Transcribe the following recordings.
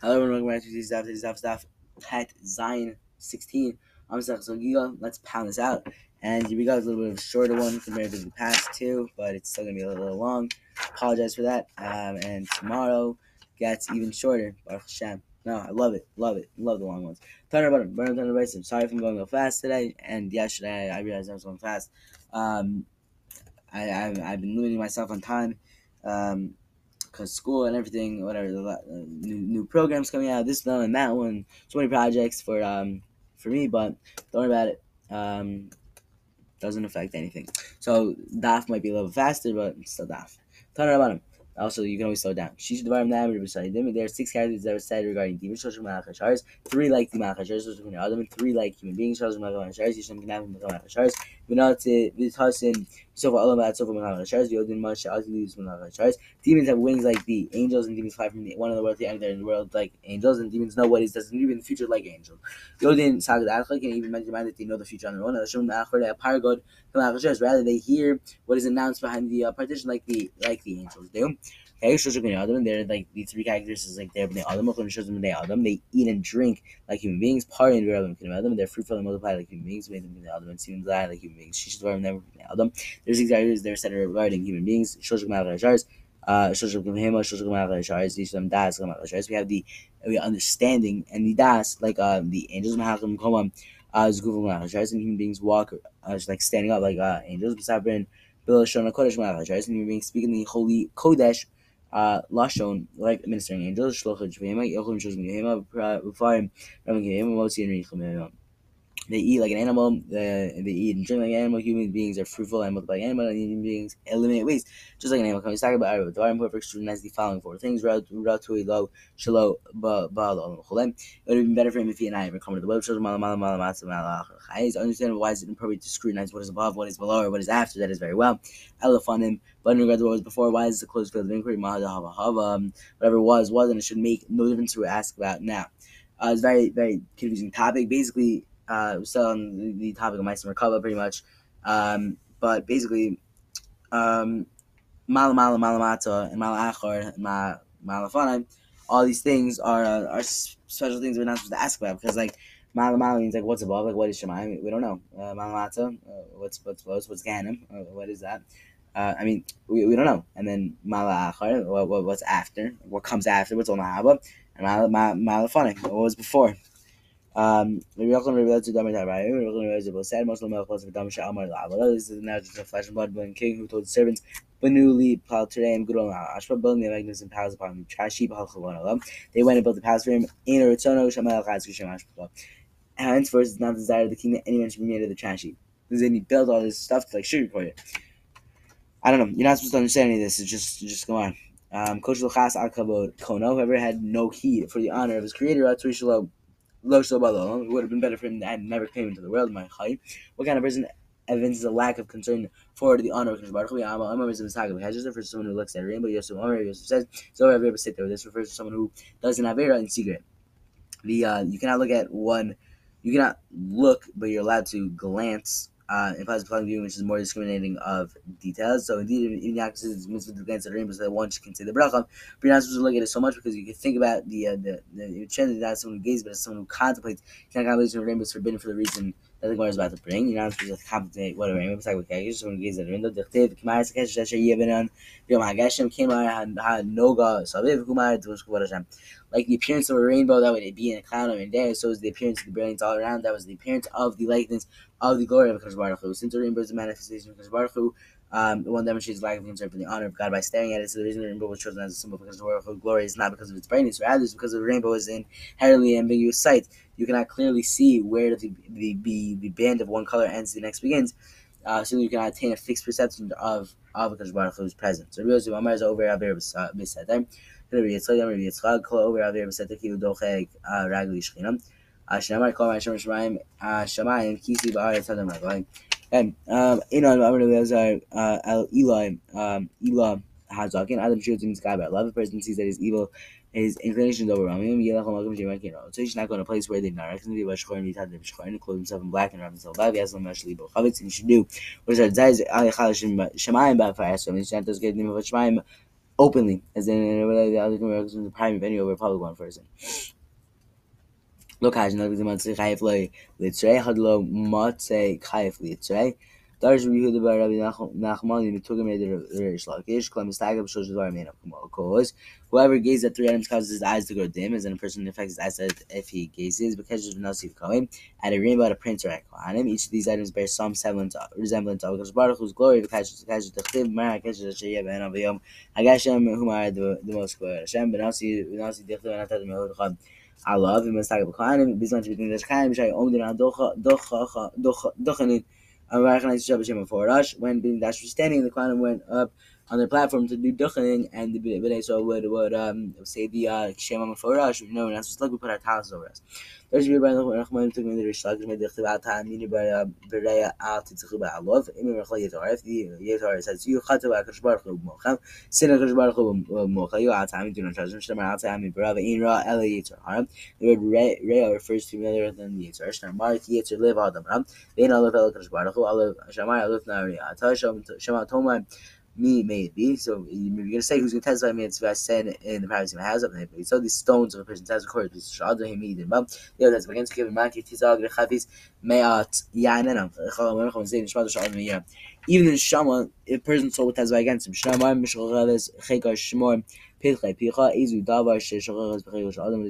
Hello everyone, welcome back to. Today's Daf Daf Het Zion 16. I'm Zach Zogiga. Let's pound this out. And here we got a little bit of a shorter one compared to the past two, but it's still gonna be a little, little long. Apologize for that. Um, and tomorrow gets even shorter. Baruch Hashem. No, I love it, love it, love the long ones. Thunder it, burn thunder I'm sorry if I'm going little fast today. And yesterday I realized I was going fast. Um, I, I've, I've been limiting myself on time. Um, because school and everything, whatever, the uh, new, new programs coming out, this one and that one, so many projects for um for me, but don't worry about it. Um, doesn't affect anything. So DAF might be a little faster, but still DAF. Him. Also, you can always slow down. Shish Devarim Namir B'Shadim. There are six characters that were said regarding demons, Shoshim Malachashars, three like the Malachashars, Shoshim Adam, and three like human beings, Yishim Knavim Malachashars, Alamat, Sofa Malachashars, Azilus Malachashars. Demons have wings like the angels, and demons fly from the, one of the world to the other in the world like angels, and demons know what is doesn't even the future like angels. Yodin Sagad Achla can even mention that they know the future on their own. Hashem Achor, they have power God, Rather, they hear what is announced behind the uh, partition like the like the angels do. Okay, Adam, they're like the three characters is like they're Bnei Adam, they Adam. They eat and drink like human beings, party and Bnei Adam. They're fruitful and multiply like human beings, made them Adam, and seem die like human beings. Never Bnei Adam. There's characters they're said regarding human beings. Uh, Malachashars. We have the we understanding and the Das like uh the angels Mahachim Komam. Uh, Zguvim Malachashars and human beings walk uh, like standing up like uh angels. B'Sabrin. Bill Shona Kodesh Malachashars and human beings speaking the holy Kodesh uh, lashon like ministering angels shlochah jvema yochim shos miyema b'farim ravim kiyema motzi and richim they eat like an animal. Uh, they eat and drink like an animal. Human beings are fruitful and multiply animal, and human beings eliminate waste, just like an animal. Can we talk about Arab Dvarim? Whoever scrutinizes the following four things: Ratui lo shalo ba ba lo cholem. It would have been better for him if he and I ever come to the web. It's understandable why is it appropriate to scrutinize what is above, what is below, or what is after. That is very well. Elephanim. But in regard to what was before, why is the closed field of inquiry? Um, Whatever was was, and it should make no difference to ask about now. Uh, it's very very confusing topic. Basically, uh, still on the topic of Meister Merkava pretty much. Um, but basically, um, Mala Mala Malamata and Mala Achor and Malafanai, all these things are uh, are special things we're not supposed to ask about because like Mala Mala means like what's above, like what is Shemayim? We don't know. Uh, Malamata, uh, what's what's what's Ganem, uh, what is that? Uh, I mean, we, we don't know. And then Mala what, what, what's after? What comes after? What's on the Haba? And Mala Malafanai, what was before? Um, Rabbi Yochanan Rabbi Elazar Damar Rabbi Yochanan Rabbi said Muslim Melech was Dam Sha'amar La'avala. This is the natural flesh and blood born king who told the servants Banuli Pal Terem Gudol Ashba building the magnificent palace upon him. Trashi Bahal Chavon They went and built the palace for him. In Ritzono Shamal Chaz Kishem Ashba. Hence, first, it's not the desire of the king that anyone should be made of the trashy. Because then he built all this stuff to like sugarcoat it. I don't know. You're not supposed to understand any of this. It's just just go on. Um, Coach Luchas Al Kono, whoever had no heed for the honor of his creator, Atzuri Shalom Lo It would have been better for him that never came into the world, my chai. What kind of person evinces a lack of concern for the honor of Baruch Hu? Amar is a mistake. Has refers to someone who looks at a rainbow. Yosef Amar Yosef says, "So I've ever sit there." This refers to someone who does an avera in secret. The uh, you cannot look at one. You cannot look, but you're allowed to glance uh, implies applying viewing, which is more discriminating of details. So indeed, even the is mitzvah to glance at a rainbow so that one can say the bracha. But you're not supposed to look at it so much because you can think about the uh, the the trend that someone who gazes, but as someone who contemplates. You cannot contemplate a rainbow is forbidden for the reason the Gemara is about to bring. You're not supposed to contemplate what a rainbow is like the appearance of a rainbow that would be in a cloud of day, so is the appearance of the brilliance all around. That was the appearance of the likeness of the glory of Hakadosh Baruch Hu. Since the rainbow is a manifestation of Hakadosh Baruch Hu, um, the one demonstrates lack of concern for the honor of God by staring at it. So the reason the rainbow was chosen as a symbol because the royal glory is not because of its brightness, rather it's because the rainbow is in inherently ambiguous sight. You cannot clearly see where the, the, the, the band of one color ends, and the next begins. Uh, so you cannot attain a fixed perception of of because Baruch Hu's presence. So realize Amar is over Avir B'Sadem. Rabbi Yitzchak, Rabbi Yitzchak, Kol over Avir Kiu Docheg Ragli Shchinam. Kol Shemaim, Kisi Ba'aretz Adam Ragli. And um, Inon Amr Elazar uh, El Eli um, Ela Hazakin Adam shoots in the sky by love. A person sees that his evil, his inclinations overwhelm him. You know. So he's not going to a place where they're not recognized by Shchorim Yitad Dem Shchorim clothe himself in black and wrap himself alive. He has no Mashli Bo Chavitz and he should do what is our desires Ali Chalash Shemayim Ba Fayas. So he's not just getting him of Shemayim openly, as in the other Americans in the private venue over a public one person. Look, I know the months chayef loy litzrei had lo matze chayef litzrei. Darsh Rabbi Yehuda bar Rabbi Nachman in Mitugim the Rish Lakish Klem Stagab Shosh Dvar Mein Cause whoever gazes at three items causes his eyes to grow dim, as in a person affects his eyesight if he gazes because of Nasif Kohen at a rainbow at a prince or a Kohanim. Each of these items bears some semblance resemblance to because of Hakadosh Baruch Hu's glory. V'kash V'kash Techtiv Mar Hakadosh Sheyeh Ben Avayom Hagashem Humar the the most glory Hashem Benasi Benasi Dichtiv Anatat Mehud Allah v'Mestagab Kohanim Bizman Shvitin Deshchaim Shay Omdin Adocha Docha Docha Dochanin. When being Dash was standing, the Kohanim went up on their platform to do duchening, and the B'nai so would would um say the uh Shema. You know, and that's just like we put our towels over us. There's a the Rahman took me the Rishlak, made the Chtibat Ta'amini by Bereya Al Titzuchu Ba'alov, Imi Rechla Yetar, if the Yetar says, You Chatu Akash Baruch Hu Mocham, Sin Akash Baruch Hu Mocha, You Al Ta'ami, do not trust him, Shemar Al Ta'ami, Barava, In Ra, Ela Yetar Haram. The word Reya refers to familiar than the Yetar, Shemar Yetar Live Adam Ram, Vein Alav El Akash Baruch Hu, Alav Shamar Alav Nari Ata, Shema Tomai, me maybe. So you're gonna say who's gonna testify me? It's said in the privacy of my house of the So these stones of a person's house according to Shad him eating. But yeah, that's against giving Maki Tizag the Chafis Mayat Yananam. Even in Shama, if a person sold testify against him, Shama Mishaleves Chekar Shmor. Pilchai Picha Izu Davar Sheshachas Bechegosh Adam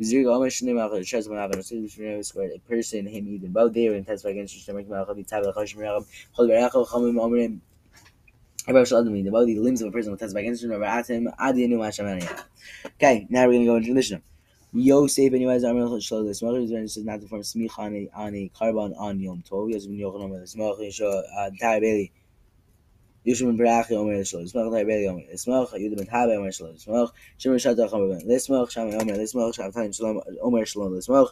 A person, him, even both there and testify against Hashem, about the limbs of a person will testify against him, Okay, now we're going to go into the Mishnah. Yosef and the Smach is registered not to form smicha on a on a korban on Yom Tov. Yes, when Yochanan the Smach Yisho Tar Beli Yishim Berachi Omer Yishlom Smach Tar Beli Omer Smach Yud Ben Tabe Omer Shalom Smach Shimon Shata Chama Ben Lismach Shama Omer Lismach Shavtan Shalom Omer Shalom Lismach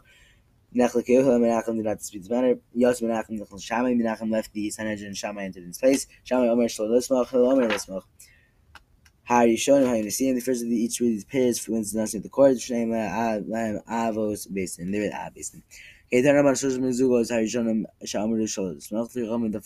Nechle Kehel Menachem did not dispute the matter. Yos Menachem Nechle Shammai Menachem left the Sanhedrin Shammai entered in space. Shammai Omer Shalom Lismach Omer how you see the first of the, each of these pairs for instance the court shame avos based in live ah Shoshim Mizugos, show them Shamar Shalom. Smach three the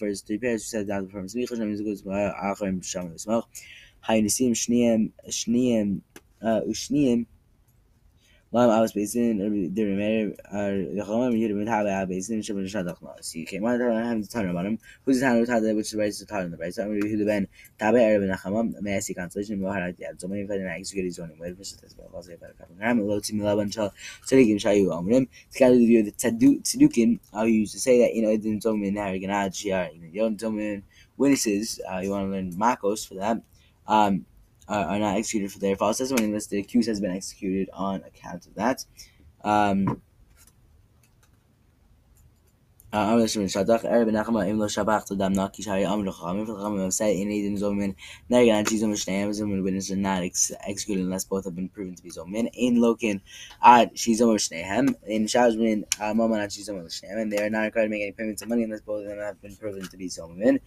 Lam Abbas Basin, the remainder are the Chomim, Yehudim, and Haba Basin, Shabbat Shadach Nas. You came out and have the Tanner him. Who's the Tanner Tada, which is right to Tanner in the right side? Yehudim Ben, Tabe Arab and Achamam, may I see consolation, Moharat Yad, so many fighting execute his own way, Mr. Tesba, Vazay Barakam, Ram, Loti Milaban Shal, Sadikim Shayu Omrim, together with you, the Tzedukim, how you used to say that, you know, didn't tell me in Haraganad, Shiar, you don't tell me witnesses, uh, you want to learn Makos for that. Um, uh, are not executed for their false testimony unless the accused has been executed on account of that. Um, uh, أمر are not ex executed unless both have been proven to be zomemin In lokin, عاد شي زومن شنايم إن شاوز من ماما نشي zomemin and they are not required to make any payments of money unless both of them have been proven to be زومن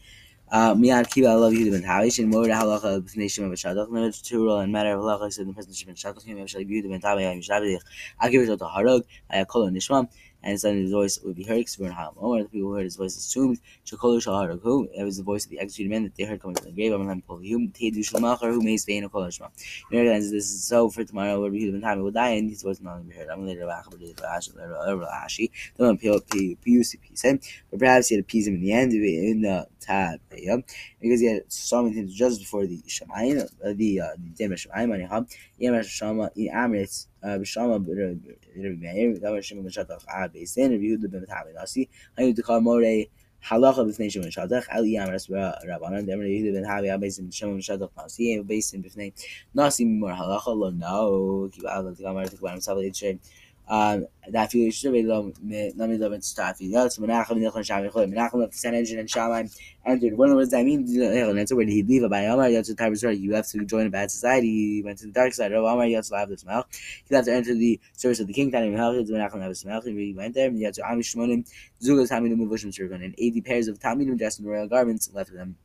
Miyad Kiva Allah Yehuda ben Tavish and Mord Halacha B'nei Shimon V'Shatach. No, rule and matter of halacha said the person Shimon Shatach. Him Yavshal Yehuda ben Tavish Yavim Shabdich. Akiv Shadach Harog. Ayakolo Nishmam and suddenly his voice would be heard. We Omar, the people who heard his voice assumed Shakolu Shahar who it was the voice of the executed man that they heard coming from the grave. Amalam Polihum Tedu Shalmachar who makes Vein Kol Shma. You recognize this is so for tomorrow. Yehuda ben Tavish will die and his voice will not be heard. I'm later back, but Ashi. Then on PUCP said, but perhaps he had appeased him in the end in the tab because he had something just before the Shemayim, uh, the uh, the Dem Shemayim, and Yeham Yem Shama Amritz B'Shama Rabbi Meir Davar Shimon Shatach Ab Beisin Rabbi Yehuda ben Tavi Nasi Hayu Dekar Morei Halacha b'fnei Shimon Shatach El Yam Ras Rabbanan Dem Rabbi Yehuda ben Ab Beisin Shimon Shatach Nasi Beisin b'fnei Nasi Mimor Halacha Lo No Kiva Al Dekar Morei Tekbar Himself Yitzrei that few should be love it start you know menachem nechon sham yechol menachem left the Sanhedrin and Shammai entered what does that mean? That's where did he leave by Amar Yatsu Tabris you have to join a bad society he went to the dark side of Amar Yatsu have the smell. He left to enter the service of the king Tanim Halchid menachem have the smell he went there Yatsu Amish Shmonim Zugas Tamidim Muvushim Shirgon and 80 pairs of Tamidim dressed in royal garments left with them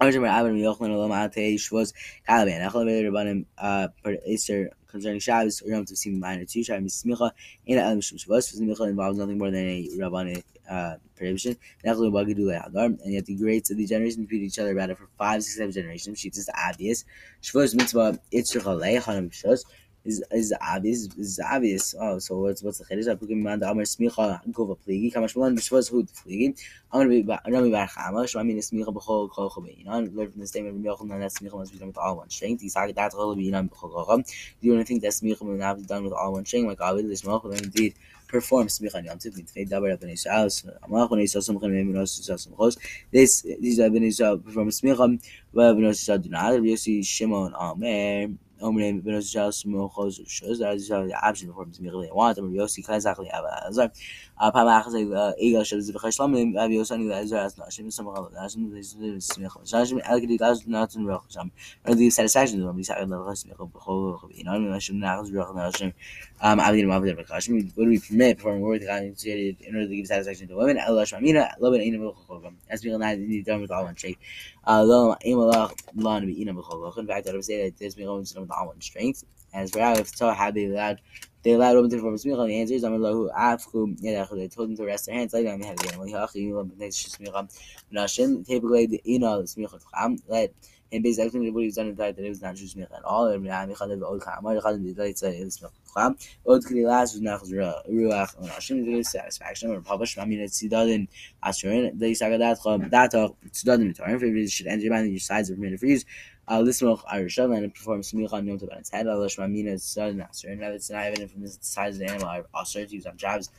Arjun Rabban Yochanan Olam Atei Shvos Kalaban Veder Rabbanim uh Easter concerning Shabbos or Yom Tov minor two Shabbos Smicha in Elam Shum Shabbos Smicha involves nothing more than a Rabbanic uh, prohibition. And yet the greats of the generation repeat each other about it for five, six, seven generations. Sheets is obvious. Shavuos mitzvah itzrich hanam shos is is obvious is obvious. Oh, so what's what's the chiddush? I put him on the Amar Smicha Gova Pligi. Kamash Malan B'Shavos Hud Pligi. Amar Rami Bar Chama. Shma Min Smicha B'Chol Kol Chobeyinan. Learn from the statement of Yochanan that Smicha must be done with all one strength. He's talking that Chol Beyinan B'Chol Kocham. Do you want to think that Smicha must not be done with all one strength? Like Abid Lishmach. Then indeed perform smicha yom tov mitfei dabar ben Yisrael. Amalach ben Yisrael somchem ben Yisrael somchos. This these ben Yisrael perform smicha. Ben Yisrael do not. Yossi Shimon Amer. Omine Benosjas Mochos shows as you have the option for him to make what they want. Or Yossi Kaizakli Abazar. Pamachas Egal Shabs Vachashlam, Ab Yosani Lazar Nashim, some of the Nashim, Smechashim, Alkadikas, not in Rochasham. Or the satisfaction of the Sagan Lachas Mechobinam, Nashim Nakas Rochasham. Um, Abdin Mavdir Bakashim would we permit performing work that God instituted in order to give satisfaction to women? Allah Shmamina, Loban Ina Mukhokovim. Uh, As we all know, in the Dharma with all one strength. Allah Imallah Lan Ina Mukhovim. In fact, I would say that there's been women with all one strength. As for how if Tah had they allowed they allowed women to perform smicha, the answer is Amallahu Afku Yadachu. They told them to rest their hands like on the head again. Typically, the Smicha Let him basically what he's done in the that it was not true smicha at all. And Rami Chadav Od Kamar Chadav the Dayt said it was smicha Cham. Od Kli last was Nachz Ruach Nashim. There is satisfaction or published. I mean it's Sidadim Asherin. They Sagadat talk Sidadim Torah. If it should enter by your sides of permitted for use. Lismoch Arishav and perform Smicha on Yom Tov on its head. Allah Shmamina is Son Nasser. And it's not evident from the size of the animal are also to use on jobs.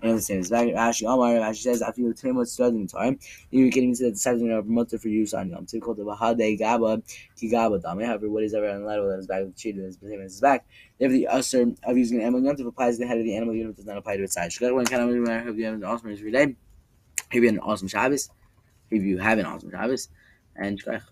And the same as back. Rashi Omar, Rashi says, I feel Tim was studying time. You getting into the size of the promoter for use on Yom Tov called the Bahade Gaba, Kigaba Dame. However, what is ever letter that is back with the cheetah the same as back. If the usher of using an animal Yom Tov applies to the head of the animal unit does not apply to its size. Shkar one kind of have the animal awesome every day. Maybe an awesome Shabbos. If you have an awesome Shabbos. And Shkar.